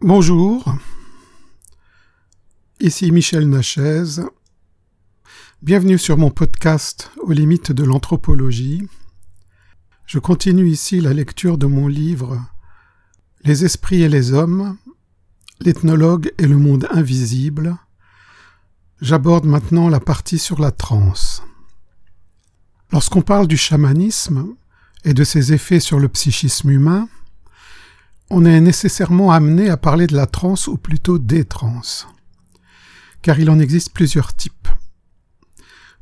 Bonjour, ici Michel Nachez. Bienvenue sur mon podcast aux limites de l'anthropologie. Je continue ici la lecture de mon livre Les esprits et les hommes, l'ethnologue et le monde invisible. J'aborde maintenant la partie sur la transe. Lorsqu'on parle du chamanisme et de ses effets sur le psychisme humain, on est nécessairement amené à parler de la transe ou plutôt des trans, car il en existe plusieurs types.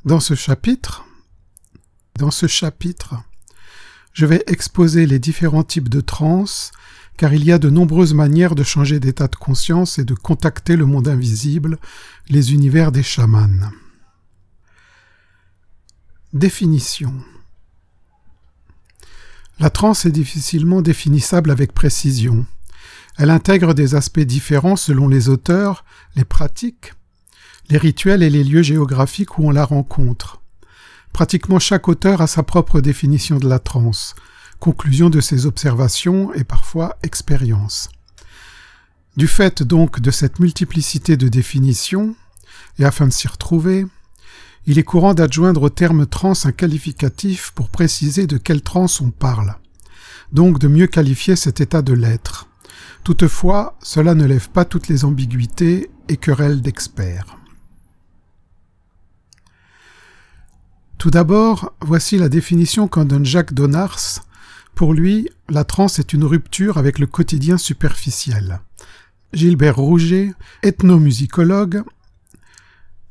Dans ce chapitre, dans ce chapitre, je vais exposer les différents types de trans, car il y a de nombreuses manières de changer d'état de conscience et de contacter le monde invisible, les univers des chamans. Définition. La transe est difficilement définissable avec précision. Elle intègre des aspects différents selon les auteurs, les pratiques, les rituels et les lieux géographiques où on la rencontre. Pratiquement chaque auteur a sa propre définition de la transe, conclusion de ses observations et parfois expériences. Du fait donc de cette multiplicité de définitions, et afin de s'y retrouver, il est courant d'adjoindre au terme trans un qualificatif pour préciser de quelle trans on parle, donc de mieux qualifier cet état de l'être. Toutefois, cela ne lève pas toutes les ambiguïtés et querelles d'experts. Tout d'abord, voici la définition qu'en donne Jacques Donars. Pour lui, la transe est une rupture avec le quotidien superficiel. Gilbert Rouget, ethnomusicologue,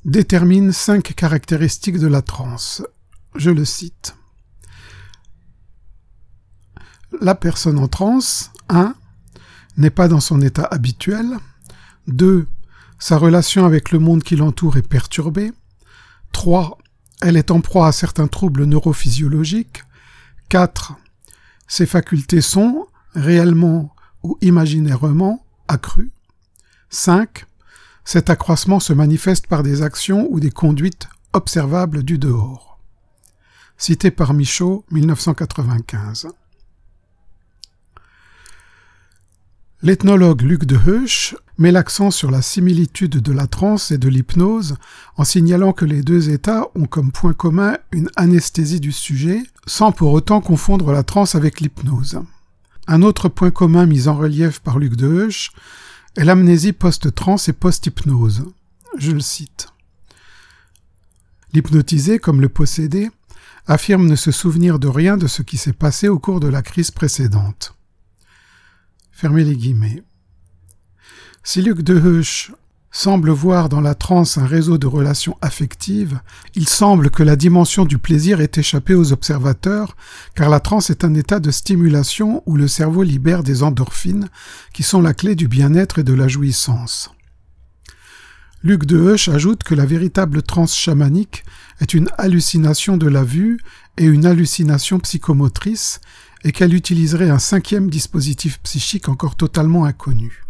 détermine cinq caractéristiques de la transe. Je le cite. La personne en transe, 1. n'est pas dans son état habituel. 2. Sa relation avec le monde qui l'entoure est perturbée. 3. Elle est en proie à certains troubles neurophysiologiques. 4. Ses facultés sont, réellement ou imaginairement, accrues. 5. Cet accroissement se manifeste par des actions ou des conduites observables du dehors. Cité par Michaud, 1995. L'ethnologue Luc de Heusch met l'accent sur la similitude de la transe et de l'hypnose en signalant que les deux états ont comme point commun une anesthésie du sujet, sans pour autant confondre la transe avec l'hypnose. Un autre point commun mis en relief par Luc de Heusch l'amnésie post-trans et post-hypnose. Je le cite. L'hypnotisé, comme le possédé, affirme ne se souvenir de rien de ce qui s'est passé au cours de la crise précédente. Fermez les guillemets. Si Luc semble voir dans la transe un réseau de relations affectives, il semble que la dimension du plaisir est échappée aux observateurs, car la transe est un état de stimulation où le cerveau libère des endorphines, qui sont la clé du bien-être et de la jouissance. Luc de Heusch ajoute que la véritable transe chamanique est une hallucination de la vue et une hallucination psychomotrice, et qu'elle utiliserait un cinquième dispositif psychique encore totalement inconnu.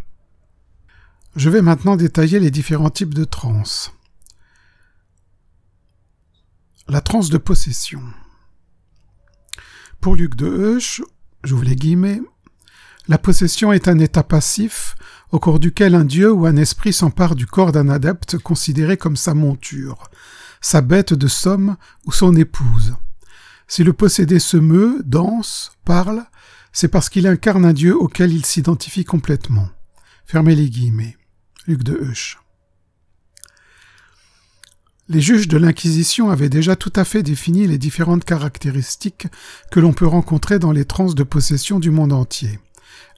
Je vais maintenant détailler les différents types de transe. La transe de possession. Pour Luc de Heusch, j'ouvre les guillemets, la possession est un état passif au cours duquel un dieu ou un esprit s'empare du corps d'un adepte considéré comme sa monture, sa bête de somme ou son épouse. Si le possédé se meut, danse, parle, c'est parce qu'il incarne un dieu auquel il s'identifie complètement. Fermez les guillemets. Luc de Heusch. Les juges de l'Inquisition avaient déjà tout à fait défini les différentes caractéristiques que l'on peut rencontrer dans les transes de possession du monde entier.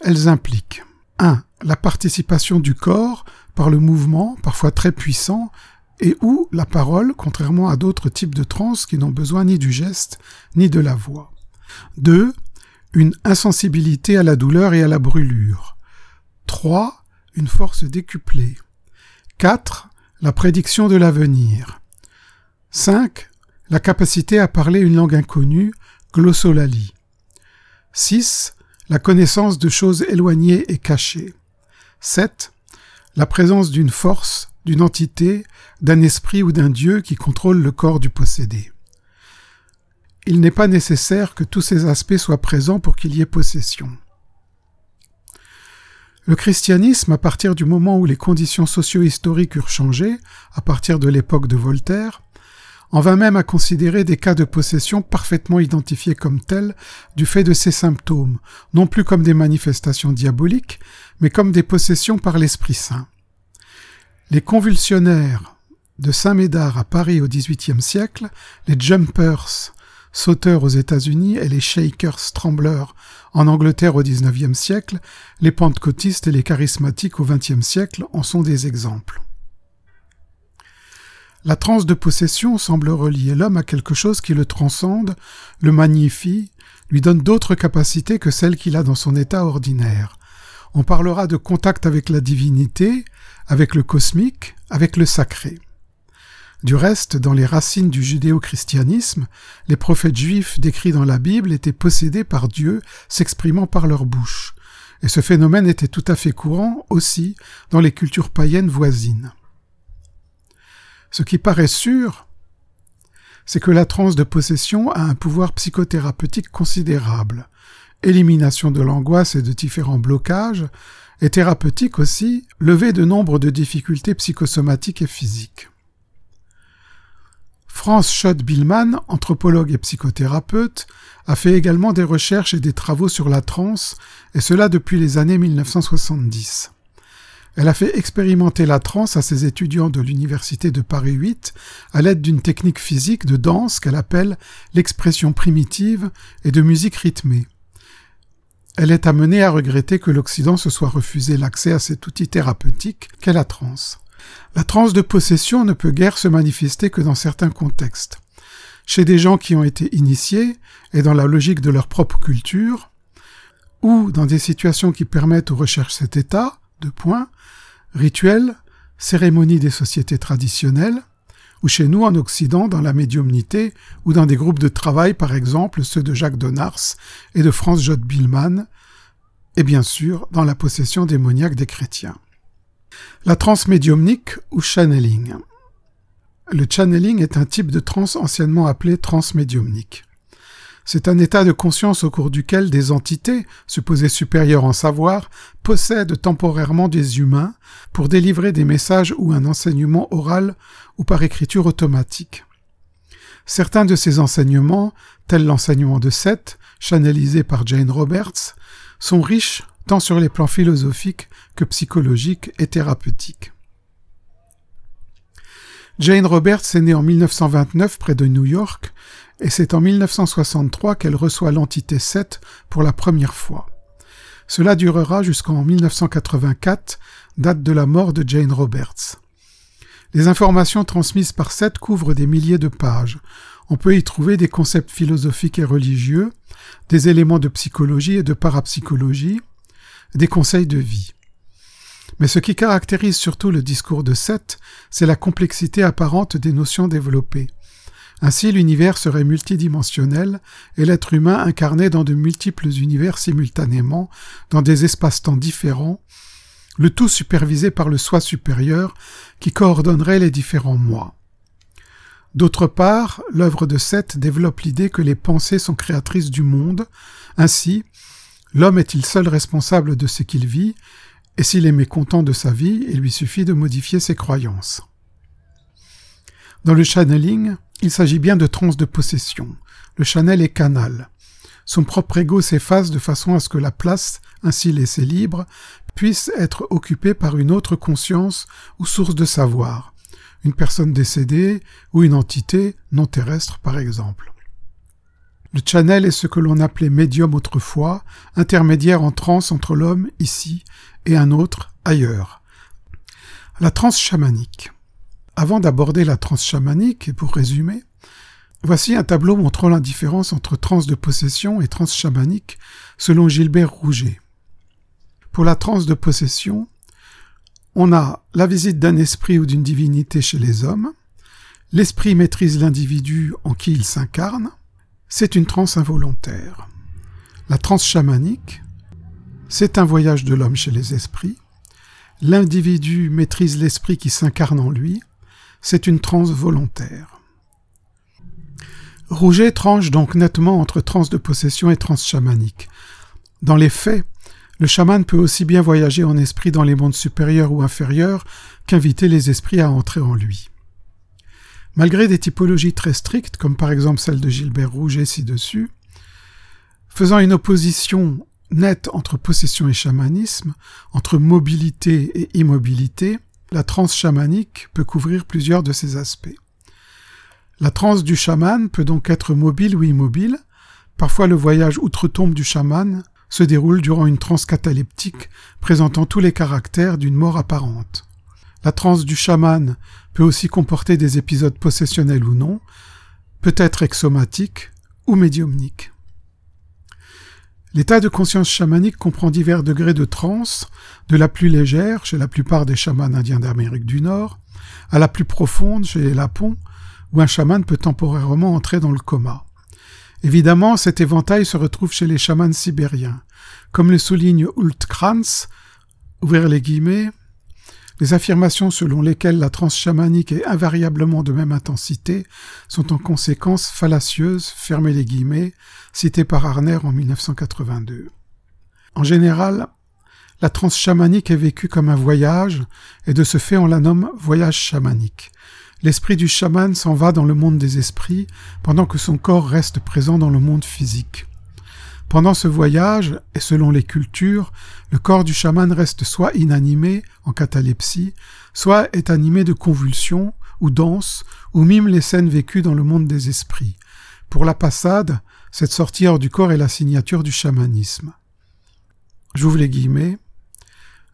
Elles impliquent 1. La participation du corps par le mouvement, parfois très puissant, et ou la parole, contrairement à d'autres types de transes qui n'ont besoin ni du geste ni de la voix. 2. Une insensibilité à la douleur et à la brûlure. 3 force décuplée. 4. La prédiction de l'avenir. 5. La capacité à parler une langue inconnue, glossolalie. 6. La connaissance de choses éloignées et cachées. 7. La présence d'une force, d'une entité, d'un esprit ou d'un dieu qui contrôle le corps du possédé. Il n'est pas nécessaire que tous ces aspects soient présents pour qu'il y ait possession. Le christianisme, à partir du moment où les conditions socio-historiques eurent changé, à partir de l'époque de Voltaire, en vint même à considérer des cas de possession parfaitement identifiés comme tels du fait de ces symptômes, non plus comme des manifestations diaboliques, mais comme des possessions par l'Esprit Saint. Les convulsionnaires de Saint-Médard à Paris au XVIIIe siècle, les jumpers, sauteurs aux États-Unis et les shakers, trembleurs en Angleterre au XIXe siècle, les pentecôtistes et les charismatiques au XXe siècle en sont des exemples. La transe de possession semble relier l'homme à quelque chose qui le transcende, le magnifie, lui donne d'autres capacités que celles qu'il a dans son état ordinaire. On parlera de contact avec la divinité, avec le cosmique, avec le sacré. Du reste, dans les racines du judéo-christianisme, les prophètes juifs décrits dans la Bible étaient possédés par Dieu, s'exprimant par leur bouche. Et ce phénomène était tout à fait courant aussi dans les cultures païennes voisines. Ce qui paraît sûr, c'est que la transe de possession a un pouvoir psychothérapeutique considérable, élimination de l'angoisse et de différents blocages, et thérapeutique aussi, levée de nombre de difficultés psychosomatiques et physiques. Franz Schott-Billmann, anthropologue et psychothérapeute, a fait également des recherches et des travaux sur la transe, et cela depuis les années 1970. Elle a fait expérimenter la transe à ses étudiants de l'Université de Paris 8 à l'aide d'une technique physique de danse qu'elle appelle l'expression primitive et de musique rythmée. Elle est amenée à regretter que l'Occident se soit refusé l'accès à cet outil thérapeutique qu'est la transe. La transe de possession ne peut guère se manifester que dans certains contextes. Chez des gens qui ont été initiés et dans la logique de leur propre culture, ou dans des situations qui permettent aux recherches cet état, de points, rituels, cérémonies des sociétés traditionnelles, ou chez nous en Occident dans la médiumnité ou dans des groupes de travail, par exemple ceux de Jacques Donars et de Franz Jod Billman, et bien sûr dans la possession démoniaque des chrétiens. La transe médiumnique ou channeling. Le channeling est un type de transe anciennement appelé transe médiumnique. C'est un état de conscience au cours duquel des entités, supposées supérieures en savoir, possèdent temporairement des humains pour délivrer des messages ou un enseignement oral ou par écriture automatique. Certains de ces enseignements, tels l'enseignement de Seth, channelisé par Jane Roberts, sont riches tant sur les plans philosophiques que psychologiques et thérapeutiques. Jane Roberts est née en 1929 près de New York, et c'est en 1963 qu'elle reçoit l'entité 7 pour la première fois. Cela durera jusqu'en 1984, date de la mort de Jane Roberts. Les informations transmises par Seth couvrent des milliers de pages. On peut y trouver des concepts philosophiques et religieux, des éléments de psychologie et de parapsychologie, des conseils de vie. Mais ce qui caractérise surtout le discours de Seth, c'est la complexité apparente des notions développées. Ainsi l'univers serait multidimensionnel et l'être humain incarné dans de multiples univers simultanément, dans des espaces-temps différents, le tout supervisé par le soi supérieur qui coordonnerait les différents moi. D'autre part, l'œuvre de Seth développe l'idée que les pensées sont créatrices du monde, ainsi L'homme est-il seul responsable de ce qu'il vit, et s'il est mécontent de sa vie, il lui suffit de modifier ses croyances. Dans le channeling, il s'agit bien de transe de possession. Le channel est canal. Son propre ego s'efface de façon à ce que la place, ainsi laissée libre, puisse être occupée par une autre conscience ou source de savoir, une personne décédée ou une entité non terrestre par exemple. Le channel est ce que l'on appelait médium autrefois, intermédiaire en transe entre l'homme ici et un autre ailleurs. La transe chamanique. Avant d'aborder la transe chamanique, et pour résumer, voici un tableau montrant la différence entre transe de possession et transe chamanique selon Gilbert Rouget. Pour la transe de possession, on a la visite d'un esprit ou d'une divinité chez les hommes, l'esprit maîtrise l'individu en qui il s'incarne, c'est une transe involontaire. La transe chamanique, c'est un voyage de l'homme chez les esprits. L'individu maîtrise l'esprit qui s'incarne en lui. C'est une transe volontaire. Rouget tranche donc nettement entre transe de possession et transe chamanique. Dans les faits, Le chaman peut aussi bien voyager en esprit dans les mondes supérieurs ou inférieurs qu'inviter les esprits à entrer en lui. Malgré des typologies très strictes, comme par exemple celle de Gilbert Rouget ci-dessus, faisant une opposition nette entre possession et chamanisme, entre mobilité et immobilité, la transe chamanique peut couvrir plusieurs de ces aspects. La transe du chaman peut donc être mobile ou immobile. Parfois le voyage outre-tombe du chaman se déroule durant une transe cataleptique présentant tous les caractères d'une mort apparente. La transe du chaman aussi comporter des épisodes possessionnels ou non, peut être exomatique ou médiumnique. L'état de conscience chamanique comprend divers degrés de transe, de la plus légère chez la plupart des chamans indiens d'Amérique du Nord, à la plus profonde chez les Lapons, où un chaman peut temporairement entrer dans le coma. Évidemment, cet éventail se retrouve chez les chamans sibériens. Comme le souligne Hultkrantz, ouvrir les guillemets, les affirmations selon lesquelles la transe chamanique est invariablement de même intensité sont en conséquence fallacieuses, fermez les guillemets, citées par Arner en 1982. En général, la transe chamanique est vécue comme un voyage, et de ce fait on la nomme voyage chamanique. L'esprit du chaman s'en va dans le monde des esprits, pendant que son corps reste présent dans le monde physique. Pendant ce voyage, et selon les cultures, le corps du chaman reste soit inanimé, en catalepsie, soit est animé de convulsions, ou danse, ou mime les scènes vécues dans le monde des esprits. Pour la passade, cette sortie hors du corps est la signature du chamanisme. J'ouvre les guillemets.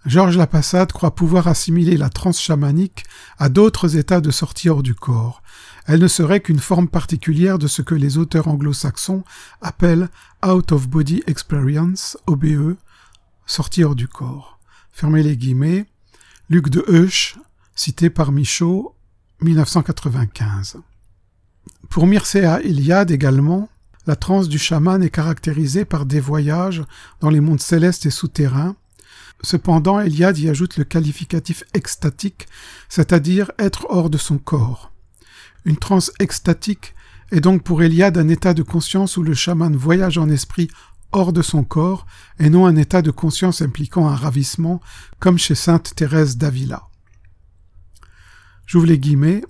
Georges Lapassade croit pouvoir assimiler la transe chamanique à d'autres états de sortie hors du corps. Elle ne serait qu'une forme particulière de ce que les auteurs anglo-saxons appellent Out of Body Experience, OBE, sortie hors du corps. Fermez les guillemets. Luc de Heusch, cité par Michaud, 1995. Pour Mircea Eliade également, la transe du chaman est caractérisée par des voyages dans les mondes célestes et souterrains. Cependant, Eliade y ajoute le qualificatif extatique, c'est-à-dire être hors de son corps. Une transe extatique est donc pour Eliade un état de conscience où le chaman voyage en esprit hors de son corps et non un état de conscience impliquant un ravissement comme chez sainte Thérèse d'Avila. J'ouvre les guillemets.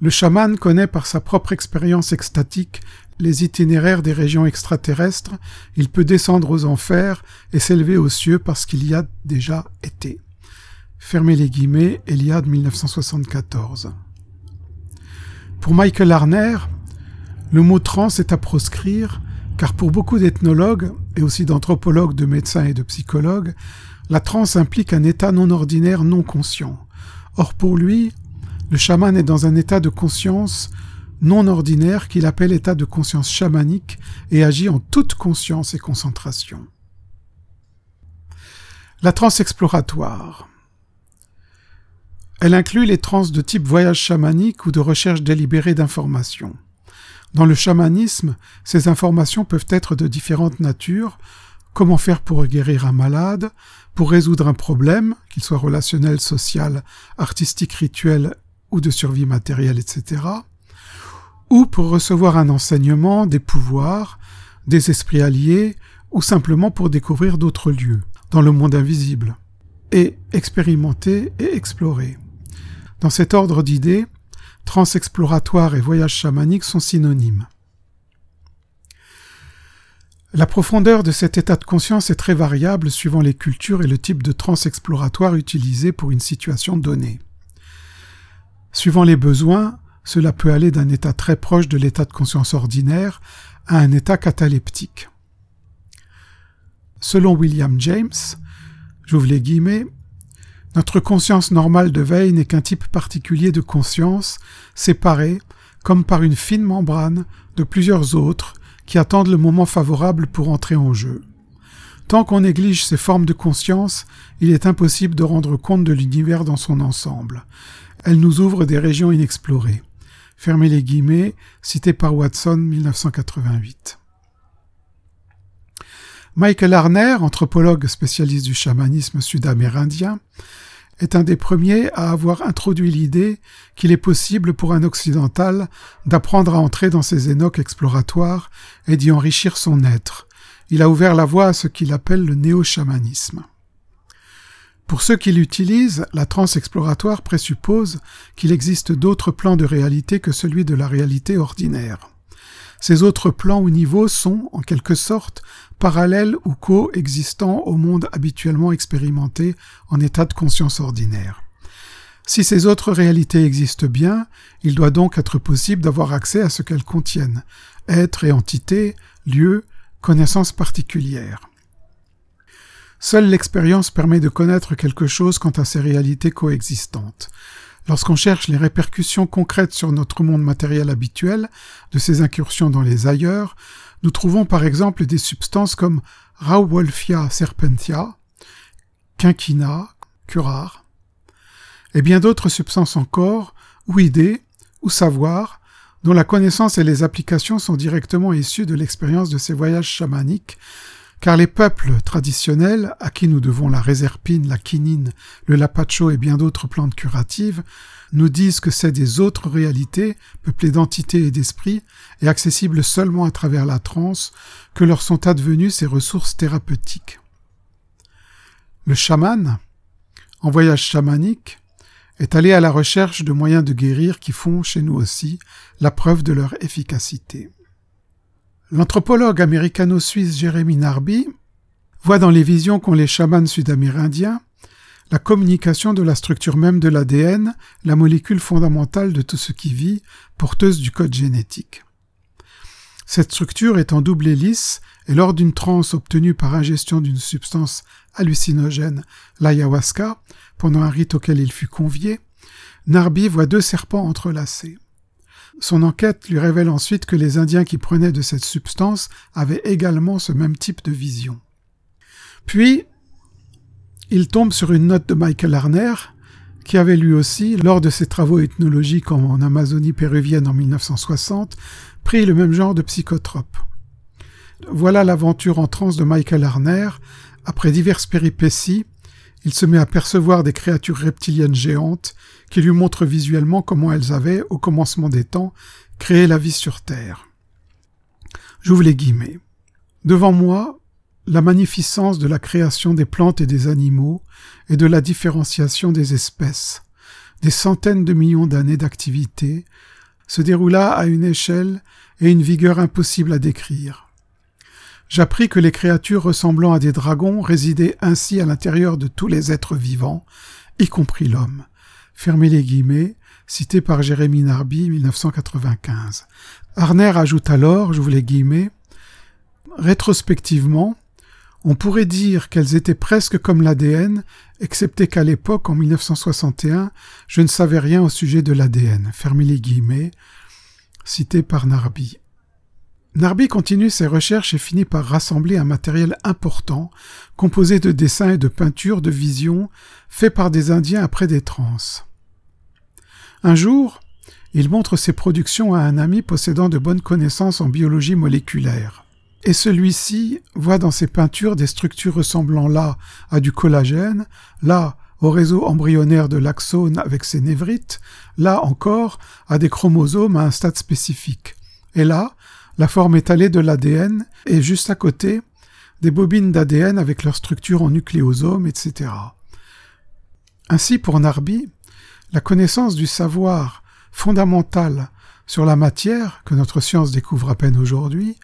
Le chaman connaît par sa propre expérience extatique les itinéraires des régions extraterrestres, il peut descendre aux enfers et s'élever aux cieux parce qu'il y a déjà été. Fermez les guillemets, Eliade 1974. Pour Michael Arner, le mot trans est à proscrire, car pour beaucoup d'ethnologues, et aussi d'anthropologues, de médecins et de psychologues, la transe implique un état non ordinaire non conscient. Or pour lui, le chaman est dans un état de conscience non ordinaire qu'il appelle état de conscience chamanique et agit en toute conscience et concentration. La transe exploratoire. Elle inclut les trans de type voyage chamanique ou de recherche délibérée d'informations. Dans le chamanisme, ces informations peuvent être de différentes natures, comment faire pour guérir un malade, pour résoudre un problème, qu'il soit relationnel, social, artistique, rituel ou de survie matérielle, etc., ou pour recevoir un enseignement, des pouvoirs, des esprits alliés, ou simplement pour découvrir d'autres lieux, dans le monde invisible, et expérimenter et explorer. Dans cet ordre d'idées, transexploratoire et voyage chamanique sont synonymes. La profondeur de cet état de conscience est très variable suivant les cultures et le type de transexploratoire utilisé pour une situation donnée. Suivant les besoins, cela peut aller d'un état très proche de l'état de conscience ordinaire à un état cataleptique. Selon William James, j'ouvre les guillemets, notre conscience normale de veille n'est qu'un type particulier de conscience, séparé, comme par une fine membrane, de plusieurs autres qui attendent le moment favorable pour entrer en jeu. Tant qu'on néglige ces formes de conscience, il est impossible de rendre compte de l'univers dans son ensemble. Elles nous ouvrent des régions inexplorées. Fermez les guillemets, cité par Watson 1988. Michael Arner, anthropologue spécialiste du chamanisme sud-amérindien, est un des premiers à avoir introduit l'idée qu'il est possible pour un occidental d'apprendre à entrer dans ces énoques exploratoires et d'y enrichir son être. il a ouvert la voie à ce qu'il appelle le néo-chamanisme. Pour ceux qui l'utilisent, la transe exploratoire présuppose qu'il existe d'autres plans de réalité que celui de la réalité ordinaire. Ces autres plans ou niveaux sont, en quelque sorte, parallèles ou coexistants au monde habituellement expérimenté en état de conscience ordinaire. Si ces autres réalités existent bien, il doit donc être possible d'avoir accès à ce qu'elles contiennent, être et entité, lieu, connaissance particulière. Seule l'expérience permet de connaître quelque chose quant à ces réalités coexistantes. Lorsqu'on cherche les répercussions concrètes sur notre monde matériel habituel de ces incursions dans les ailleurs, nous trouvons par exemple des substances comme Rauwolfia serpentia, quinquina, curare, et bien d'autres substances encore, ou idées, ou savoirs, dont la connaissance et les applications sont directement issues de l'expérience de ces voyages chamaniques car les peuples traditionnels, à qui nous devons la réserpine, la quinine, le lapacho et bien d'autres plantes curatives, nous disent que c'est des autres réalités, peuplées d'entités et d'esprits, et accessibles seulement à travers la transe, que leur sont advenues ces ressources thérapeutiques. Le chaman, en voyage chamanique, est allé à la recherche de moyens de guérir qui font, chez nous aussi, la preuve de leur efficacité. L'anthropologue américano-suisse Jérémy Narby voit dans les visions qu'ont les chamans sud-amérindiens la communication de la structure même de l'ADN, la molécule fondamentale de tout ce qui vit, porteuse du code génétique. Cette structure est en double hélice et lors d'une transe obtenue par ingestion d'une substance hallucinogène, l'ayahuasca, pendant un rite auquel il fut convié, Narby voit deux serpents entrelacés. Son enquête lui révèle ensuite que les Indiens qui prenaient de cette substance avaient également ce même type de vision. Puis, il tombe sur une note de Michael Arner, qui avait lui aussi, lors de ses travaux ethnologiques en Amazonie péruvienne en 1960, pris le même genre de psychotrope. Voilà l'aventure en transe de Michael Arner. Après diverses péripéties, il se met à percevoir des créatures reptiliennes géantes qui lui montrent visuellement comment elles avaient, au commencement des temps, créé la vie sur Terre. J'ouvre les guillemets. Devant moi, la magnificence de la création des plantes et des animaux et de la différenciation des espèces, des centaines de millions d'années d'activité, se déroula à une échelle et une vigueur impossible à décrire. J'appris que les créatures ressemblant à des dragons résidaient ainsi à l'intérieur de tous les êtres vivants, y compris l'homme. Fermez les guillemets, cité par Jérémy Narby, 1995. Arner ajoute alors, j'ouvre les guillemets, rétrospectivement, on pourrait dire qu'elles étaient presque comme l'ADN, excepté qu'à l'époque, en 1961, je ne savais rien au sujet de l'ADN. Fermez les guillemets, cité par Narby. Narby continue ses recherches et finit par rassembler un matériel important, composé de dessins et de peintures de visions faits par des Indiens après des transes. Un jour, il montre ses productions à un ami possédant de bonnes connaissances en biologie moléculaire. Et celui-ci voit dans ses peintures des structures ressemblant là à du collagène, là au réseau embryonnaire de l'axone avec ses névrites, là encore à des chromosomes à un stade spécifique, et là la forme étalée de l'ADN et juste à côté des bobines d'ADN avec leur structure en nucléosome, etc. Ainsi, pour Narby, la connaissance du savoir fondamental sur la matière, que notre science découvre à peine aujourd'hui,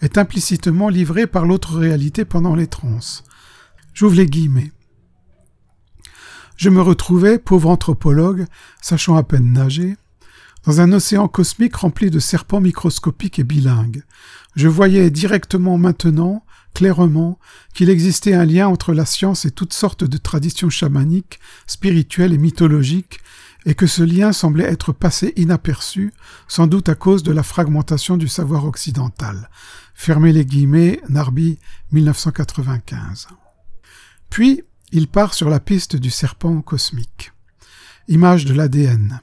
est implicitement livrée par l'autre réalité pendant les trans. J'ouvre les guillemets. Je me retrouvais, pauvre anthropologue, sachant à peine nager, dans un océan cosmique rempli de serpents microscopiques et bilingues. Je voyais directement maintenant, clairement, qu'il existait un lien entre la science et toutes sortes de traditions chamaniques, spirituelles et mythologiques, et que ce lien semblait être passé inaperçu, sans doute à cause de la fragmentation du savoir occidental. Fermez les guillemets, Narby, 1995. Puis, il part sur la piste du serpent cosmique. Image de l'ADN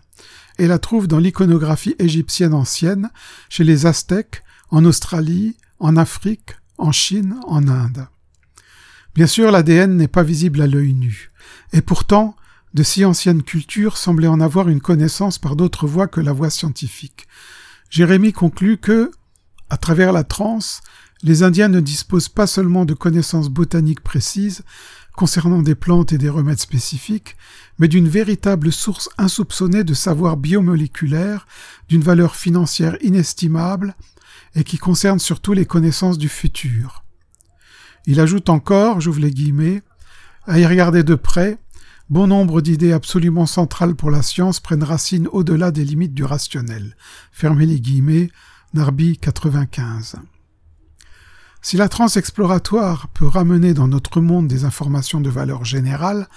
et la trouve dans l'iconographie égyptienne ancienne, chez les Aztèques, en Australie, en Afrique, en Chine, en Inde. Bien sûr, l'ADN n'est pas visible à l'œil nu, et pourtant, de si anciennes cultures semblaient en avoir une connaissance par d'autres voies que la voie scientifique. Jérémie conclut que, à travers la transe, les Indiens ne disposent pas seulement de connaissances botaniques précises concernant des plantes et des remèdes spécifiques, mais d'une véritable source insoupçonnée de savoir biomoléculaire d'une valeur financière inestimable et qui concerne surtout les connaissances du futur. Il ajoute encore, j'ouvre les guillemets, à y regarder de près, bon nombre d'idées absolument centrales pour la science prennent racine au-delà des limites du rationnel. Fermez les guillemets, Narby 95. Si la transe exploratoire peut ramener dans notre monde des informations de valeur générale,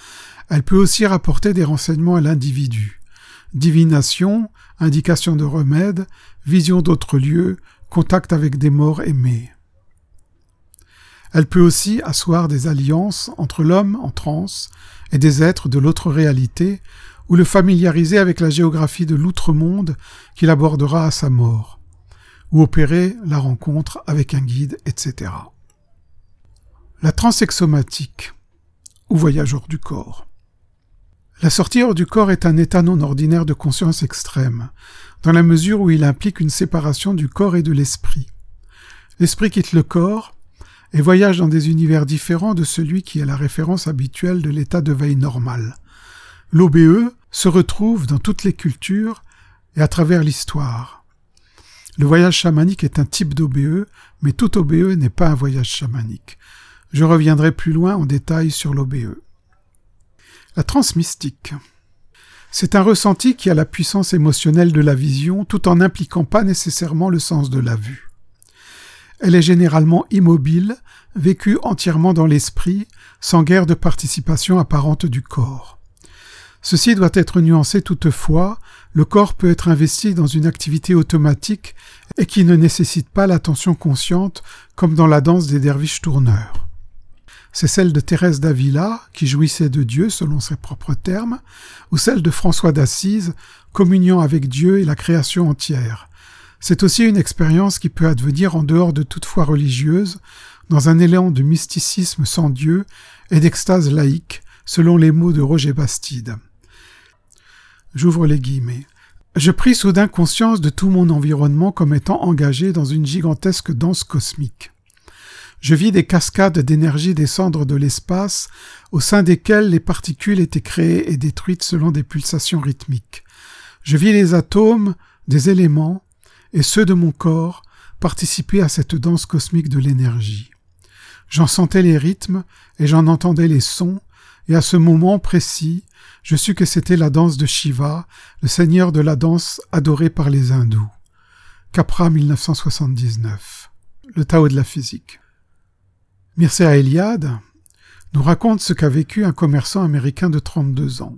elle peut aussi rapporter des renseignements à l'individu. Divination, indication de remède, vision d'autres lieux, contact avec des morts aimés. Elle peut aussi asseoir des alliances entre l'homme en transe et des êtres de l'autre réalité, ou le familiariser avec la géographie de l'outre-monde qu'il abordera à sa mort, ou opérer la rencontre avec un guide, etc. La transexomatique, ou voyageur du corps. La sortie hors du corps est un état non ordinaire de conscience extrême, dans la mesure où il implique une séparation du corps et de l'esprit. L'esprit quitte le corps et voyage dans des univers différents de celui qui est la référence habituelle de l'état de veille normal. L'OBE se retrouve dans toutes les cultures et à travers l'histoire. Le voyage chamanique est un type d'OBE, mais tout OBE n'est pas un voyage chamanique. Je reviendrai plus loin en détail sur l'OBE. La transmystique. C'est un ressenti qui a la puissance émotionnelle de la vision tout en n'impliquant pas nécessairement le sens de la vue. Elle est généralement immobile, vécue entièrement dans l'esprit, sans guère de participation apparente du corps. Ceci doit être nuancé toutefois, le corps peut être investi dans une activité automatique et qui ne nécessite pas l'attention consciente comme dans la danse des derviches tourneurs. C'est celle de Thérèse d'Avila, qui jouissait de Dieu selon ses propres termes, ou celle de François d'Assise, communion avec Dieu et la création entière. C'est aussi une expérience qui peut advenir en dehors de toute foi religieuse, dans un élan de mysticisme sans Dieu et d'extase laïque, selon les mots de Roger Bastide. J'ouvre les guillemets. Je pris soudain conscience de tout mon environnement comme étant engagé dans une gigantesque danse cosmique. Je vis des cascades d'énergie descendre de l'espace, au sein desquelles les particules étaient créées et détruites selon des pulsations rythmiques. Je vis les atomes, des éléments, et ceux de mon corps participer à cette danse cosmique de l'énergie. J'en sentais les rythmes et j'en entendais les sons, et à ce moment précis, je sus que c'était la danse de Shiva, le seigneur de la danse adoré par les hindous. Capra 1979. Le Tao de la physique. Mircea Eliade nous raconte ce qu'a vécu un commerçant américain de 32 ans.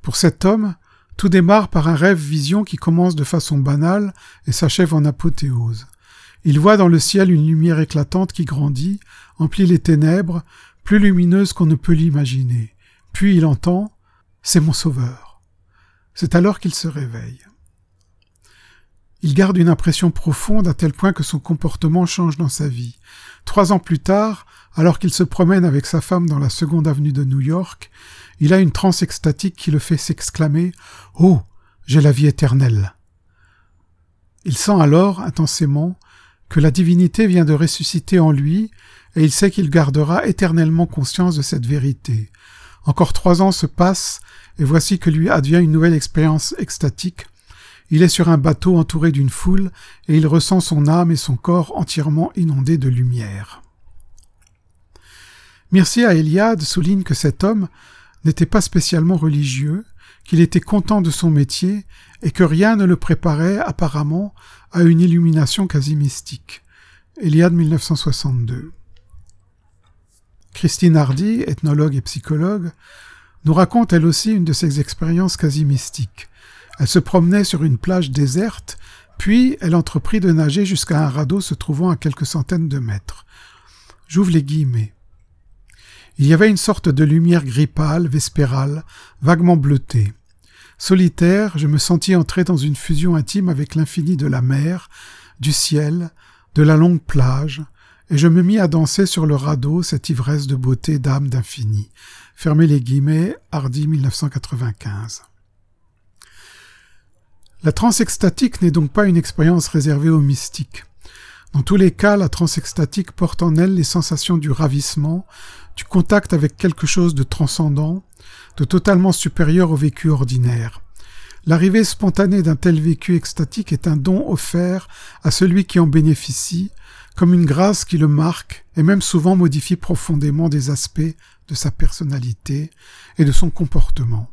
Pour cet homme, tout démarre par un rêve-vision qui commence de façon banale et s'achève en apothéose. Il voit dans le ciel une lumière éclatante qui grandit, emplit les ténèbres, plus lumineuse qu'on ne peut l'imaginer. Puis il entend C'est mon sauveur. C'est alors qu'il se réveille. Il garde une impression profonde à tel point que son comportement change dans sa vie. Trois ans plus tard, alors qu'il se promène avec sa femme dans la seconde avenue de New York, il a une transe extatique qui le fait s'exclamer Oh, j'ai la vie éternelle. Il sent alors, intensément, que la divinité vient de ressusciter en lui, et il sait qu'il gardera éternellement conscience de cette vérité. Encore trois ans se passent, et voici que lui advient une nouvelle expérience extatique, il est sur un bateau entouré d'une foule, et il ressent son âme et son corps entièrement inondés de lumière. Mircea Eliade souligne que cet homme n'était pas spécialement religieux, qu'il était content de son métier, et que rien ne le préparait apparemment à une illumination quasi mystique. Eliade 1962. Christine Hardy, ethnologue et psychologue, nous raconte elle aussi une de ses expériences quasi mystiques. Elle se promenait sur une plage déserte, puis elle entreprit de nager jusqu'à un radeau se trouvant à quelques centaines de mètres. J'ouvre les guillemets. Il y avait une sorte de lumière gris pâle, vespérale, vaguement bleutée. Solitaire, je me sentis entrer dans une fusion intime avec l'infini de la mer, du ciel, de la longue plage, et je me mis à danser sur le radeau cette ivresse de beauté d'âme d'infini. Fermez les guillemets, Hardy 1995. La transe extatique n'est donc pas une expérience réservée aux mystiques. Dans tous les cas, la transe extatique porte en elle les sensations du ravissement, du contact avec quelque chose de transcendant, de totalement supérieur au vécu ordinaire. L'arrivée spontanée d'un tel vécu extatique est un don offert à celui qui en bénéficie, comme une grâce qui le marque et même souvent modifie profondément des aspects de sa personnalité et de son comportement.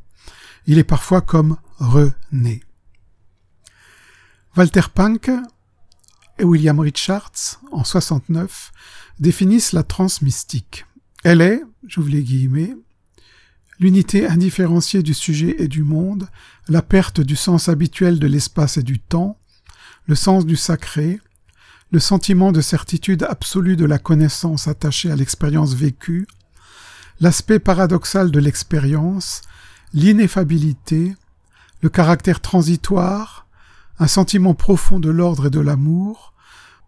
Il est parfois comme rené. Walter Pank et William Richards, en 69, définissent la transe mystique. Elle est, j'ouvre les guillemets, l'unité indifférenciée du sujet et du monde, la perte du sens habituel de l'espace et du temps, le sens du sacré, le sentiment de certitude absolue de la connaissance attachée à l'expérience vécue, l'aspect paradoxal de l'expérience, l'ineffabilité, le caractère transitoire, un sentiment profond de l'ordre et de l'amour,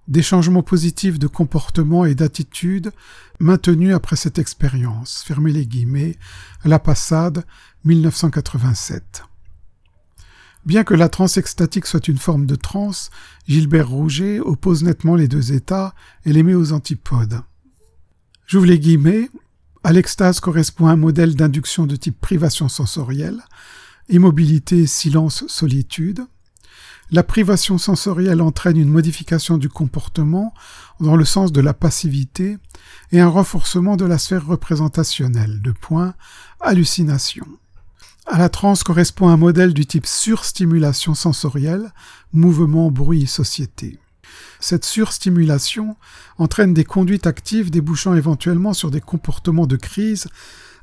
des changements positifs de comportement et d'attitude maintenus après cette expérience. Fermez les guillemets. La Passade, 1987. Bien que la transe extatique soit une forme de transe, Gilbert Rouget oppose nettement les deux états et les met aux antipodes. J'ouvre les guillemets. À l'extase correspond un modèle d'induction de type privation sensorielle, immobilité, silence, solitude. La privation sensorielle entraîne une modification du comportement dans le sens de la passivité et un renforcement de la sphère représentationnelle. De point, hallucination. À la transe correspond un modèle du type surstimulation sensorielle, mouvement, bruit, société. Cette surstimulation entraîne des conduites actives débouchant éventuellement sur des comportements de crise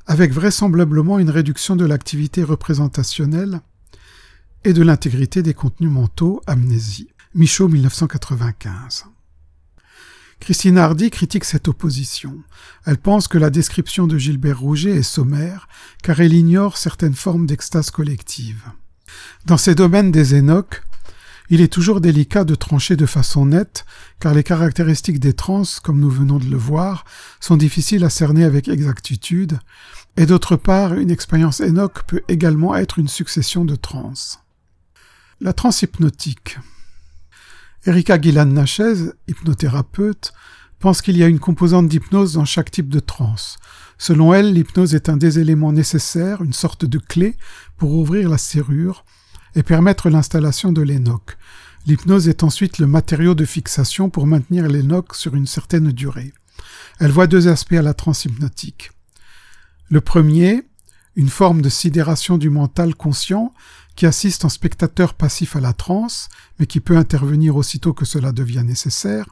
avec vraisemblablement une réduction de l'activité représentationnelle et de l'intégrité des contenus mentaux, amnésie. Michaud 1995. Christine Hardy critique cette opposition. Elle pense que la description de Gilbert Rouget est sommaire, car elle ignore certaines formes d'extase collective. Dans ces domaines des énoques, il est toujours délicat de trancher de façon nette, car les caractéristiques des trans, comme nous venons de le voir, sont difficiles à cerner avec exactitude, et d'autre part, une expérience énoque peut également être une succession de trans. La transe hypnotique. Erika Gillan-Nachez, hypnothérapeute, pense qu'il y a une composante d'hypnose dans chaque type de transe. Selon elle, l'hypnose est un des éléments nécessaires, une sorte de clé pour ouvrir la serrure et permettre l'installation de l'énoque. L'hypnose est ensuite le matériau de fixation pour maintenir l'énoque sur une certaine durée. Elle voit deux aspects à la transe hypnotique. Le premier, une forme de sidération du mental conscient qui assiste en spectateur passif à la transe, mais qui peut intervenir aussitôt que cela devient nécessaire.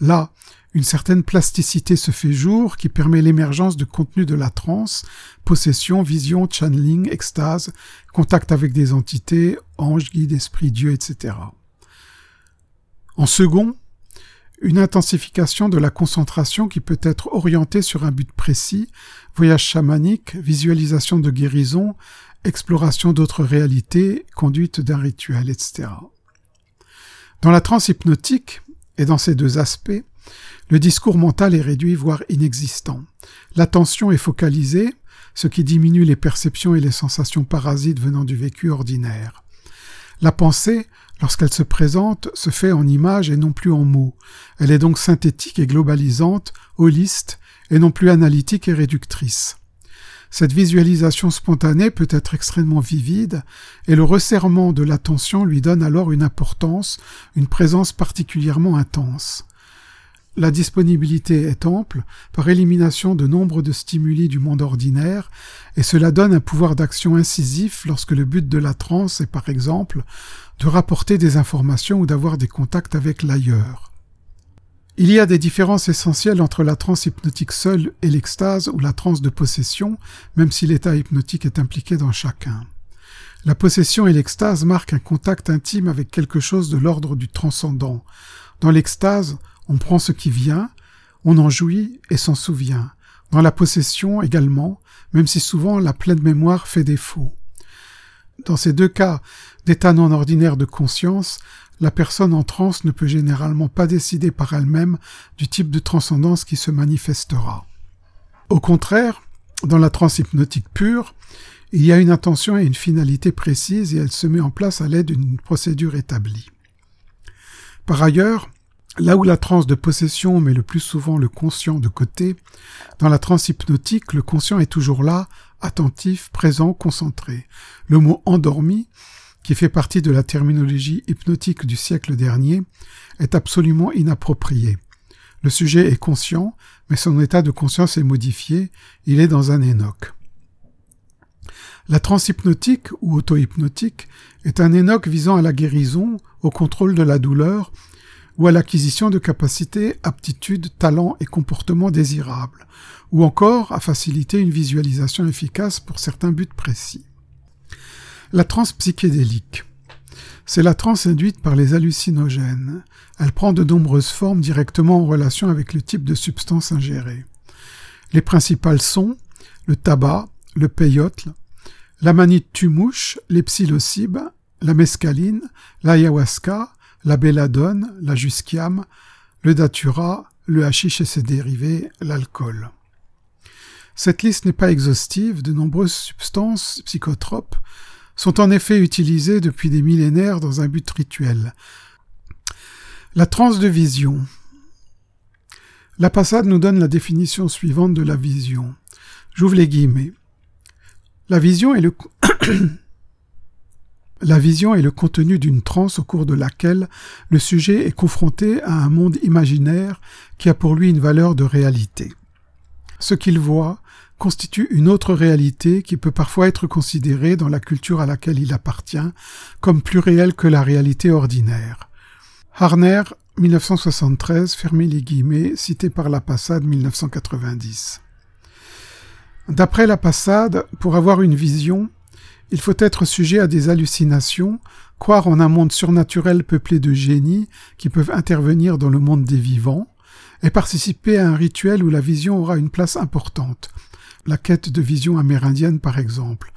Là, une certaine plasticité se fait jour qui permet l'émergence de contenu de la transe, possession, vision, channeling, extase, contact avec des entités, anges, guides, esprits, Dieu, etc. En second, une intensification de la concentration qui peut être orientée sur un but précis, voyage chamanique, visualisation de guérison, exploration d'autres réalités, conduite d'un rituel, etc. Dans la transe hypnotique, et dans ces deux aspects, le discours mental est réduit, voire inexistant. L'attention est focalisée, ce qui diminue les perceptions et les sensations parasites venant du vécu ordinaire. La pensée Lorsqu'elle se présente, se fait en images et non plus en mots. Elle est donc synthétique et globalisante, holiste, et non plus analytique et réductrice. Cette visualisation spontanée peut être extrêmement vivide, et le resserrement de l'attention lui donne alors une importance, une présence particulièrement intense. La disponibilité est ample, par élimination de nombre de stimuli du monde ordinaire, et cela donne un pouvoir d'action incisif lorsque le but de la transe est par exemple de rapporter des informations ou d'avoir des contacts avec l'ailleurs. Il y a des différences essentielles entre la transe hypnotique seule et l'extase ou la transe de possession, même si l'état hypnotique est impliqué dans chacun. La possession et l'extase marquent un contact intime avec quelque chose de l'ordre du transcendant. Dans l'extase, on prend ce qui vient, on en jouit et s'en souvient. Dans la possession également, même si souvent la pleine mémoire fait défaut. Dans ces deux cas d'état non ordinaire de conscience, la personne en transe ne peut généralement pas décider par elle-même du type de transcendance qui se manifestera. Au contraire, dans la transe hypnotique pure, il y a une intention et une finalité précise et elle se met en place à l'aide d'une procédure établie. Par ailleurs, Là où la transe de possession met le plus souvent le conscient de côté, dans la transe hypnotique, le conscient est toujours là, attentif, présent, concentré. Le mot endormi, qui fait partie de la terminologie hypnotique du siècle dernier, est absolument inapproprié. Le sujet est conscient, mais son état de conscience est modifié, il est dans un énoque. La transhypnotique ou auto-hypnotique est un énoque visant à la guérison, au contrôle de la douleur ou à l'acquisition de capacités, aptitudes, talents et comportements désirables, ou encore à faciliter une visualisation efficace pour certains buts précis. La transe psychédélique. C'est la transe induite par les hallucinogènes. Elle prend de nombreuses formes directement en relation avec le type de substance ingérée. Les principales sont le tabac, le peyote, la manite tumouche, les psilocybes, la mescaline, l'ayahuasca, la belladone, la jusquiam, le datura, le hashish et ses dérivés, l'alcool. Cette liste n'est pas exhaustive, de nombreuses substances psychotropes sont en effet utilisées depuis des millénaires dans un but rituel. La transe de vision. La passade nous donne la définition suivante de la vision. J'ouvre les guillemets. La vision est le La vision est le contenu d'une transe au cours de laquelle le sujet est confronté à un monde imaginaire qui a pour lui une valeur de réalité. Ce qu'il voit constitue une autre réalité qui peut parfois être considérée dans la culture à laquelle il appartient comme plus réelle que la réalité ordinaire. Harner, 1973, fermé les guillemets, cité par la Passade 1990. D'après la Passade, pour avoir une vision, il faut être sujet à des hallucinations, croire en un monde surnaturel peuplé de génies qui peuvent intervenir dans le monde des vivants, et participer à un rituel où la vision aura une place importante, la quête de vision amérindienne par exemple,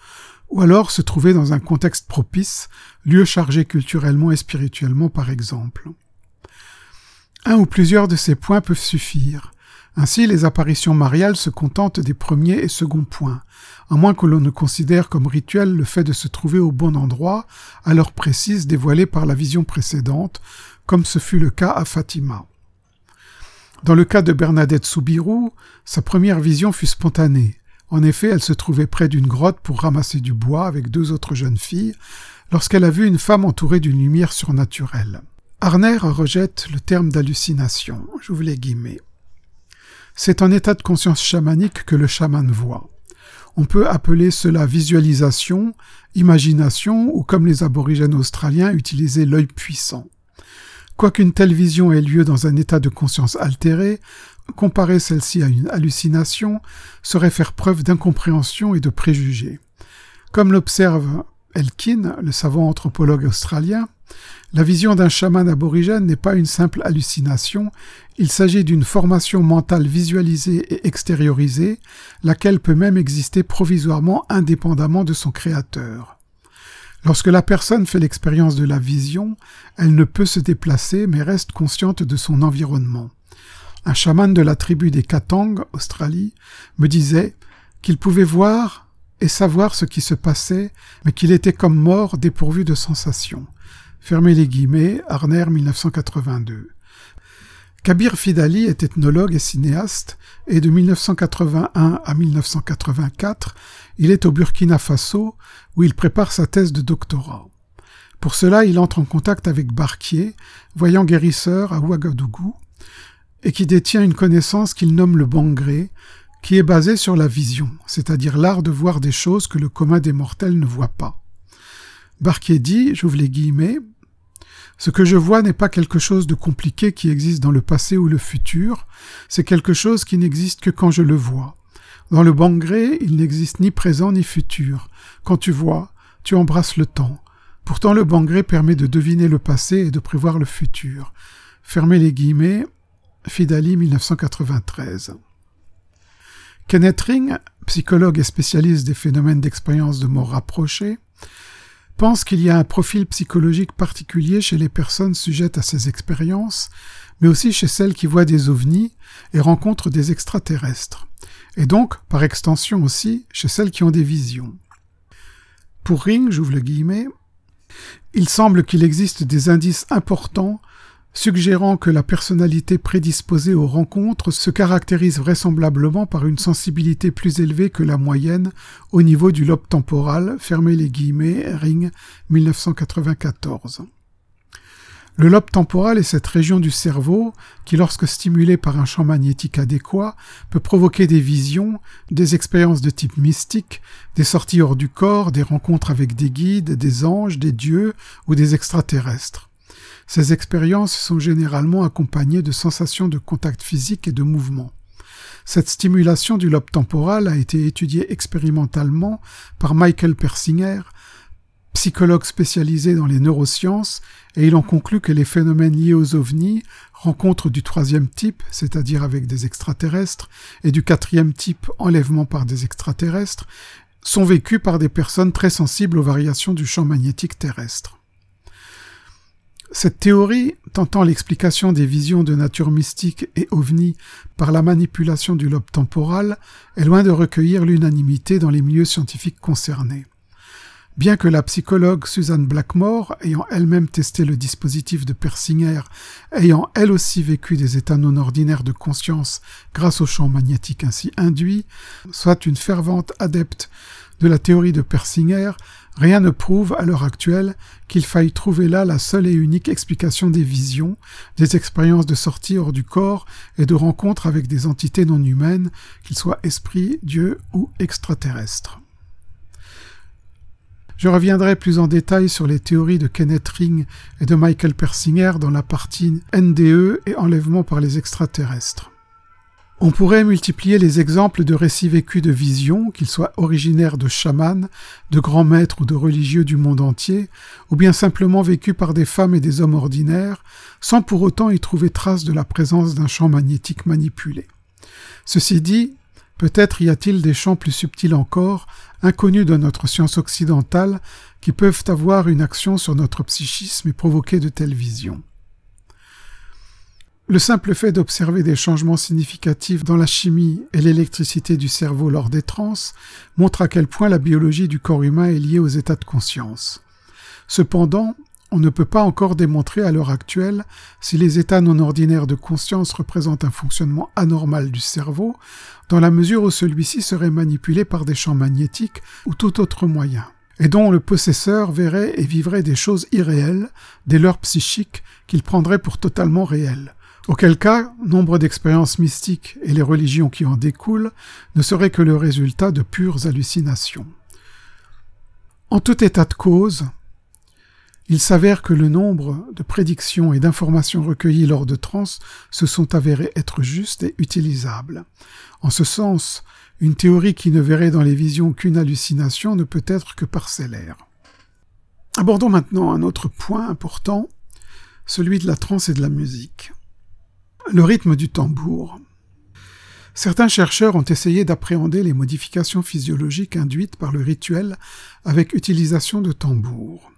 ou alors se trouver dans un contexte propice, lieu chargé culturellement et spirituellement par exemple. Un ou plusieurs de ces points peuvent suffire. Ainsi, les apparitions mariales se contentent des premiers et seconds points, à moins que l'on ne considère comme rituel le fait de se trouver au bon endroit, à l'heure précise dévoilée par la vision précédente, comme ce fut le cas à Fatima. Dans le cas de Bernadette Soubirou, sa première vision fut spontanée. En effet, elle se trouvait près d'une grotte pour ramasser du bois avec deux autres jeunes filles, lorsqu'elle a vu une femme entourée d'une lumière surnaturelle. Arner rejette le terme d'hallucination. C'est un état de conscience chamanique que le chaman voit. On peut appeler cela visualisation, imagination ou comme les aborigènes australiens utilisaient l'œil puissant. Quoiqu'une telle vision ait lieu dans un état de conscience altéré, comparer celle-ci à une hallucination serait faire preuve d'incompréhension et de préjugés. Comme l'observe Elkin, le savant anthropologue australien, la vision d'un chaman aborigène n'est pas une simple hallucination, il s'agit d'une formation mentale visualisée et extériorisée, laquelle peut même exister provisoirement indépendamment de son créateur. Lorsque la personne fait l'expérience de la vision, elle ne peut se déplacer mais reste consciente de son environnement. Un chaman de la tribu des Katang, Australie, me disait qu'il pouvait voir et savoir ce qui se passait, mais qu'il était comme mort dépourvu de sensations. Fermez les guillemets, Arner 1982. Kabir Fidali est ethnologue et cinéaste, et de 1981 à 1984, il est au Burkina Faso, où il prépare sa thèse de doctorat. Pour cela, il entre en contact avec Barquier, voyant guérisseur à Ouagadougou, et qui détient une connaissance qu'il nomme le bangré, qui est basée sur la vision, c'est-à-dire l'art de voir des choses que le commun des mortels ne voit pas. Barquier dit, j'ouvre les guillemets, ce que je vois n'est pas quelque chose de compliqué qui existe dans le passé ou le futur, c'est quelque chose qui n'existe que quand je le vois. Dans le bangré, il n'existe ni présent ni futur. Quand tu vois, tu embrasses le temps. Pourtant le bangré permet de deviner le passé et de prévoir le futur. Fermez les guillemets. Fidali 1993. Kenneth Ring, psychologue et spécialiste des phénomènes d'expérience de mort rapprochée, pense qu'il y a un profil psychologique particulier chez les personnes sujettes à ces expériences, mais aussi chez celles qui voient des ovnis et rencontrent des extraterrestres, et donc, par extension aussi, chez celles qui ont des visions. Pour Ring, j'ouvre le guillemet, il semble qu'il existe des indices importants suggérant que la personnalité prédisposée aux rencontres se caractérise vraisemblablement par une sensibilité plus élevée que la moyenne au niveau du lobe temporal, fermez les guillemets, Ring 1994. Le lobe temporal est cette région du cerveau qui, lorsque stimulée par un champ magnétique adéquat, peut provoquer des visions, des expériences de type mystique, des sorties hors du corps, des rencontres avec des guides, des anges, des dieux ou des extraterrestres. Ces expériences sont généralement accompagnées de sensations de contact physique et de mouvement. Cette stimulation du lobe temporal a été étudiée expérimentalement par Michael Persinger, psychologue spécialisé dans les neurosciences, et il en conclut que les phénomènes liés aux ovnis, rencontres du troisième type, c'est-à-dire avec des extraterrestres, et du quatrième type, enlèvement par des extraterrestres, sont vécus par des personnes très sensibles aux variations du champ magnétique terrestre. Cette théorie, tentant l'explication des visions de nature mystique et ovni par la manipulation du lobe temporal, est loin de recueillir l'unanimité dans les milieux scientifiques concernés. Bien que la psychologue Suzanne Blackmore, ayant elle-même testé le dispositif de Persinger, ayant elle aussi vécu des états non ordinaires de conscience grâce au champ magnétique ainsi induit, soit une fervente adepte de la théorie de Persinger, rien ne prouve à l'heure actuelle qu'il faille trouver là la seule et unique explication des visions, des expériences de sortie hors du corps et de rencontres avec des entités non humaines, qu'ils soient esprits, dieux ou extraterrestres. Je reviendrai plus en détail sur les théories de Kenneth Ring et de Michael Persinger dans la partie NDE et enlèvement par les extraterrestres. On pourrait multiplier les exemples de récits vécus de visions, qu'ils soient originaires de chamans, de grands maîtres ou de religieux du monde entier, ou bien simplement vécus par des femmes et des hommes ordinaires, sans pour autant y trouver trace de la présence d'un champ magnétique manipulé. Ceci dit, Peut-être y a-t-il des champs plus subtils encore, inconnus de notre science occidentale, qui peuvent avoir une action sur notre psychisme et provoquer de telles visions. Le simple fait d'observer des changements significatifs dans la chimie et l'électricité du cerveau lors des trans montre à quel point la biologie du corps humain est liée aux états de conscience. Cependant, on ne peut pas encore démontrer à l'heure actuelle si les états non ordinaires de conscience représentent un fonctionnement anormal du cerveau, dans la mesure où celui-ci serait manipulé par des champs magnétiques ou tout autre moyen, et dont le possesseur verrait et vivrait des choses irréelles, des leurs psychiques qu'il prendrait pour totalement réelles. Auquel cas, nombre d'expériences mystiques et les religions qui en découlent ne seraient que le résultat de pures hallucinations. En tout état de cause, il s'avère que le nombre de prédictions et d'informations recueillies lors de trans se sont avérées être justes et utilisables. En ce sens, une théorie qui ne verrait dans les visions qu'une hallucination ne peut être que parcellaire. Abordons maintenant un autre point important, celui de la trance et de la musique. Le rythme du tambour. Certains chercheurs ont essayé d'appréhender les modifications physiologiques induites par le rituel avec utilisation de tambours.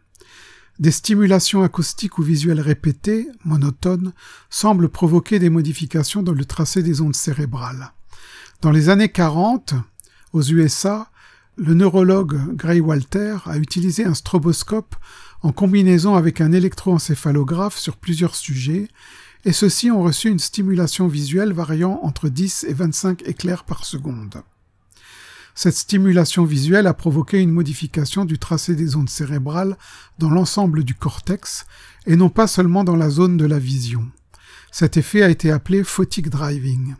Des stimulations acoustiques ou visuelles répétées, monotones, semblent provoquer des modifications dans le tracé des ondes cérébrales. Dans les années 40, aux USA, le neurologue Gray Walter a utilisé un stroboscope en combinaison avec un électroencéphalographe sur plusieurs sujets, et ceux-ci ont reçu une stimulation visuelle variant entre 10 et 25 éclairs par seconde. Cette stimulation visuelle a provoqué une modification du tracé des ondes cérébrales dans l'ensemble du cortex et non pas seulement dans la zone de la vision. Cet effet a été appelé photic driving.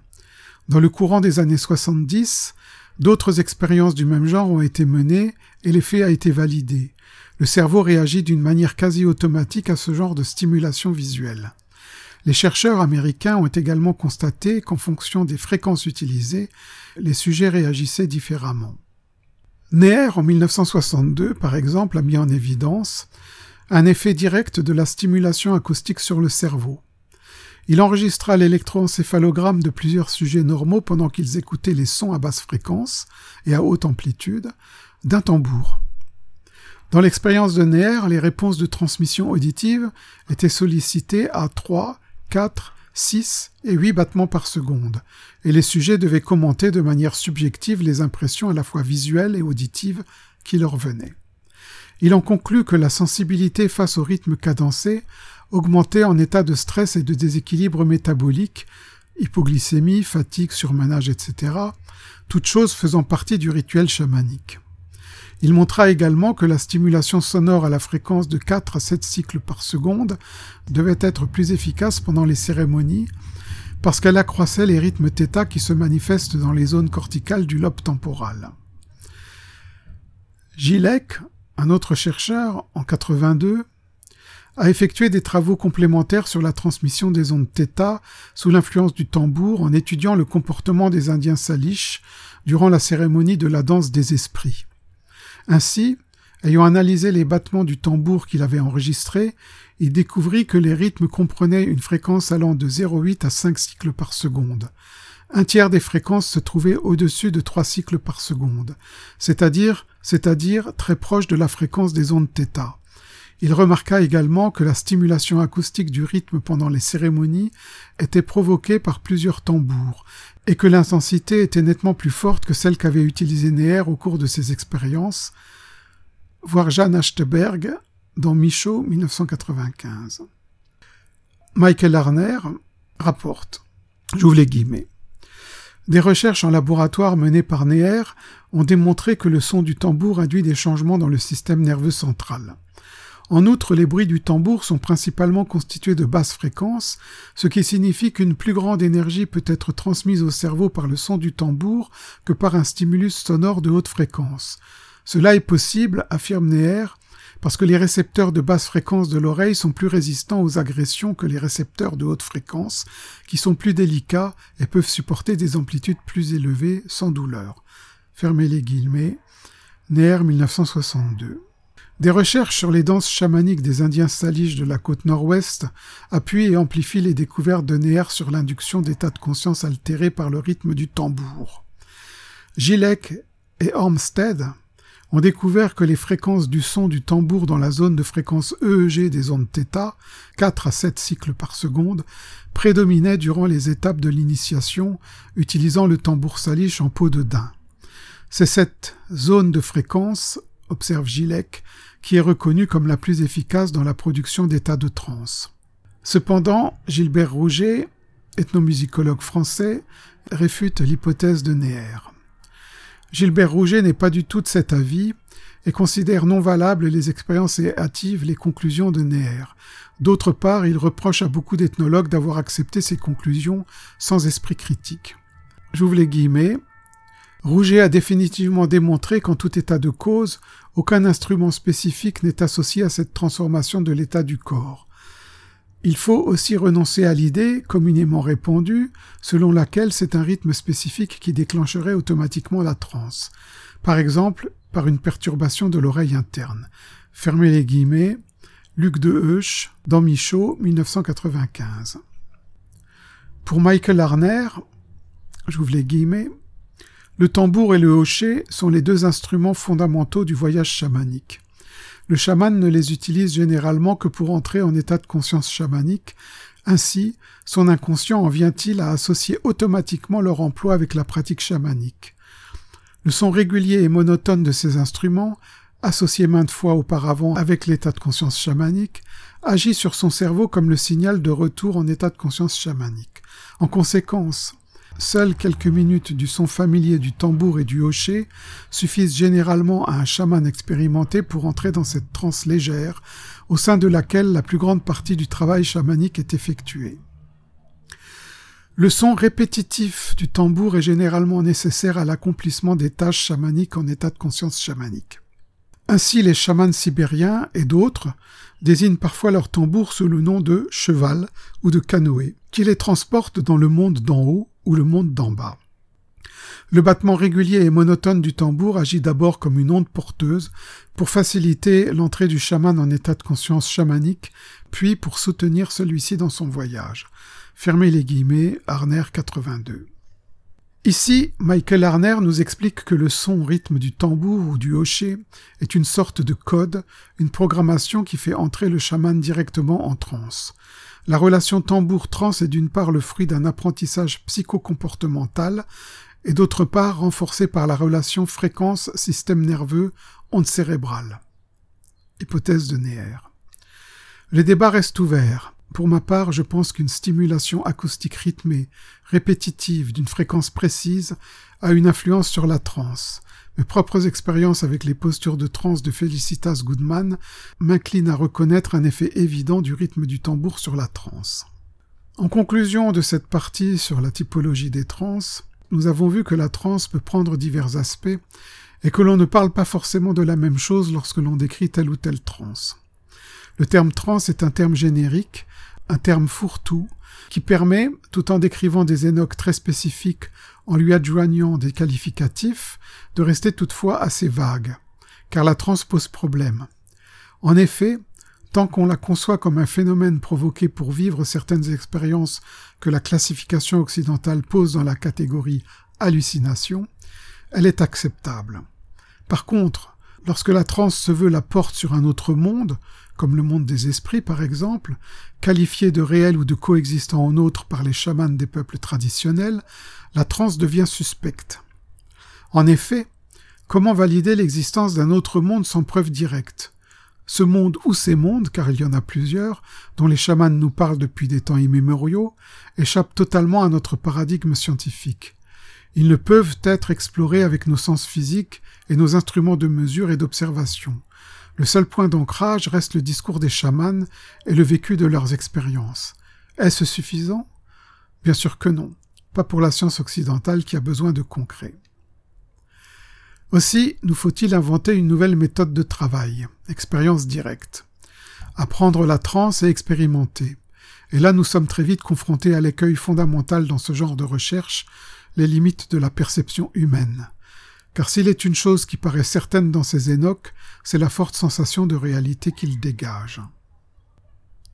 Dans le courant des années 70, d'autres expériences du même genre ont été menées et l'effet a été validé. Le cerveau réagit d'une manière quasi automatique à ce genre de stimulation visuelle. Les chercheurs américains ont également constaté qu'en fonction des fréquences utilisées, les sujets réagissaient différemment. Neher, en 1962, par exemple, a mis en évidence un effet direct de la stimulation acoustique sur le cerveau. Il enregistra l'électroencéphalogramme de plusieurs sujets normaux pendant qu'ils écoutaient les sons à basse fréquence et à haute amplitude d'un tambour. Dans l'expérience de Neher, les réponses de transmission auditive étaient sollicitées à 3, 4, 6 et 8 battements par seconde, et les sujets devaient commenter de manière subjective les impressions à la fois visuelles et auditives qui leur venaient. Il en conclut que la sensibilité face au rythme cadencé augmenté en état de stress et de déséquilibre métabolique, hypoglycémie, fatigue, surmenage, etc., toutes choses faisant partie du rituel chamanique. Il montra également que la stimulation sonore à la fréquence de 4 à 7 cycles par seconde devait être plus efficace pendant les cérémonies parce qu'elle accroissait les rythmes θ qui se manifestent dans les zones corticales du lobe temporal. Gilek, un autre chercheur, en 82, a effectué des travaux complémentaires sur la transmission des ondes θ sous l'influence du tambour en étudiant le comportement des Indiens salish durant la cérémonie de la danse des esprits. Ainsi, ayant analysé les battements du tambour qu'il avait enregistrés, il découvrit que les rythmes comprenaient une fréquence allant de 0,8 à 5 cycles par seconde. Un tiers des fréquences se trouvait au-dessus de 3 cycles par seconde, c'est-à-dire, c'est-à-dire très proche de la fréquence des ondes θ. Il remarqua également que la stimulation acoustique du rythme pendant les cérémonies était provoquée par plusieurs tambours, et que l'intensité était nettement plus forte que celle qu'avait utilisée Neher au cours de ses expériences, voir Jeanne Achteberg dans Michaud 1995. Michael Arner rapporte, j'ouvre les guillemets, des recherches en laboratoire menées par Neher ont démontré que le son du tambour induit des changements dans le système nerveux central. En outre, les bruits du tambour sont principalement constitués de basses fréquences, ce qui signifie qu'une plus grande énergie peut être transmise au cerveau par le son du tambour que par un stimulus sonore de haute fréquence. Cela est possible, affirme Neher, parce que les récepteurs de basse fréquence de l'oreille sont plus résistants aux agressions que les récepteurs de haute fréquence, qui sont plus délicats et peuvent supporter des amplitudes plus élevées sans douleur. Fermez les guillemets. Neher 1962. Des recherches sur les danses chamaniques des Indiens salish de la côte nord-ouest appuient et amplifient les découvertes de Neher sur l'induction d'états de conscience altérés par le rythme du tambour. Gilek et Ormsted ont découvert que les fréquences du son du tambour dans la zone de fréquence EEG des ondes θ, 4 à 7 cycles par seconde, prédominaient durant les étapes de l'initiation utilisant le tambour salish en peau de daim. C'est cette zone de fréquence, observe Gilek, qui est reconnue comme la plus efficace dans la production d'états de transe. Cependant, Gilbert Rouget, ethnomusicologue français, réfute l'hypothèse de Neher. Gilbert Rouget n'est pas du tout de cet avis et considère non valables les expériences et hâtives les conclusions de Neher. D'autre part, il reproche à beaucoup d'ethnologues d'avoir accepté ces conclusions sans esprit critique. J'ouvre les guillemets. Rouget a définitivement démontré qu'en tout état de cause, aucun instrument spécifique n'est associé à cette transformation de l'état du corps. Il faut aussi renoncer à l'idée, communément répandue, selon laquelle c'est un rythme spécifique qui déclencherait automatiquement la transe. Par exemple, par une perturbation de l'oreille interne. Fermez les guillemets. Luc de Heuch, dans Michaud, 1995. Pour Michael Arner, j'ouvre les guillemets, le tambour et le hocher sont les deux instruments fondamentaux du voyage chamanique. Le chaman ne les utilise généralement que pour entrer en état de conscience chamanique, ainsi son inconscient en vient-il à associer automatiquement leur emploi avec la pratique chamanique. Le son régulier et monotone de ces instruments, associé maintes fois auparavant avec l'état de conscience chamanique, agit sur son cerveau comme le signal de retour en état de conscience chamanique. En conséquence, Seules quelques minutes du son familier du tambour et du hocher suffisent généralement à un chaman expérimenté pour entrer dans cette transe légère, au sein de laquelle la plus grande partie du travail chamanique est effectuée. Le son répétitif du tambour est généralement nécessaire à l'accomplissement des tâches chamaniques en état de conscience chamanique. Ainsi, les chamans sibériens et d'autres désignent parfois leur tambour sous le nom de cheval ou de canoë, qui les transportent dans le monde d'en haut ou le monde d'en bas. Le battement régulier et monotone du tambour agit d'abord comme une onde porteuse pour faciliter l'entrée du chaman en état de conscience chamanique, puis pour soutenir celui-ci dans son voyage. Fermez les guillemets, Arner 82. Ici, Michael Arner nous explique que le son rythme du tambour ou du hocher est une sorte de code, une programmation qui fait entrer le chaman directement en transe. La relation tambour-trans est d'une part le fruit d'un apprentissage psychocomportemental et d'autre part renforcée par la relation fréquence-système nerveux-onde cérébrale. Hypothèse de Neher. Les débats restent ouverts. Pour ma part, je pense qu'une stimulation acoustique rythmée, répétitive, d'une fréquence précise, a une influence sur la transe. Mes propres expériences avec les postures de transe de Felicitas Goodman m'inclinent à reconnaître un effet évident du rythme du tambour sur la transe. En conclusion de cette partie sur la typologie des trans, nous avons vu que la transe peut prendre divers aspects et que l'on ne parle pas forcément de la même chose lorsque l'on décrit telle ou telle transe. Le terme trans est un terme générique, un terme fourre-tout, qui permet, tout en décrivant des énoques très spécifiques en lui adjoignant des qualificatifs, de rester toutefois assez vague, car la transe pose problème. En effet, tant qu'on la conçoit comme un phénomène provoqué pour vivre certaines expériences que la classification occidentale pose dans la catégorie hallucination, elle est acceptable. Par contre, lorsque la transe se veut la porte sur un autre monde, comme le monde des esprits par exemple, qualifié de réel ou de coexistant en autre par les chamans des peuples traditionnels, la transe devient suspecte. En effet, comment valider l'existence d'un autre monde sans preuve directe? Ce monde ou ces mondes, car il y en a plusieurs, dont les chamans nous parlent depuis des temps immémoriaux, échappent totalement à notre paradigme scientifique. Ils ne peuvent être explorés avec nos sens physiques et nos instruments de mesure et d'observation. Le seul point d'ancrage reste le discours des chamans et le vécu de leurs expériences. Est-ce suffisant? Bien sûr que non, pas pour la science occidentale qui a besoin de concret. Aussi, nous faut-il inventer une nouvelle méthode de travail, expérience directe. Apprendre la transe et expérimenter. Et là, nous sommes très vite confrontés à l'écueil fondamental dans ce genre de recherche, les limites de la perception humaine car s'il est une chose qui paraît certaine dans ces énoques, c'est la forte sensation de réalité qu'il dégage.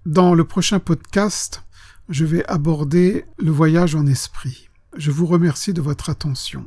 Dans le prochain podcast, je vais aborder le voyage en esprit. Je vous remercie de votre attention.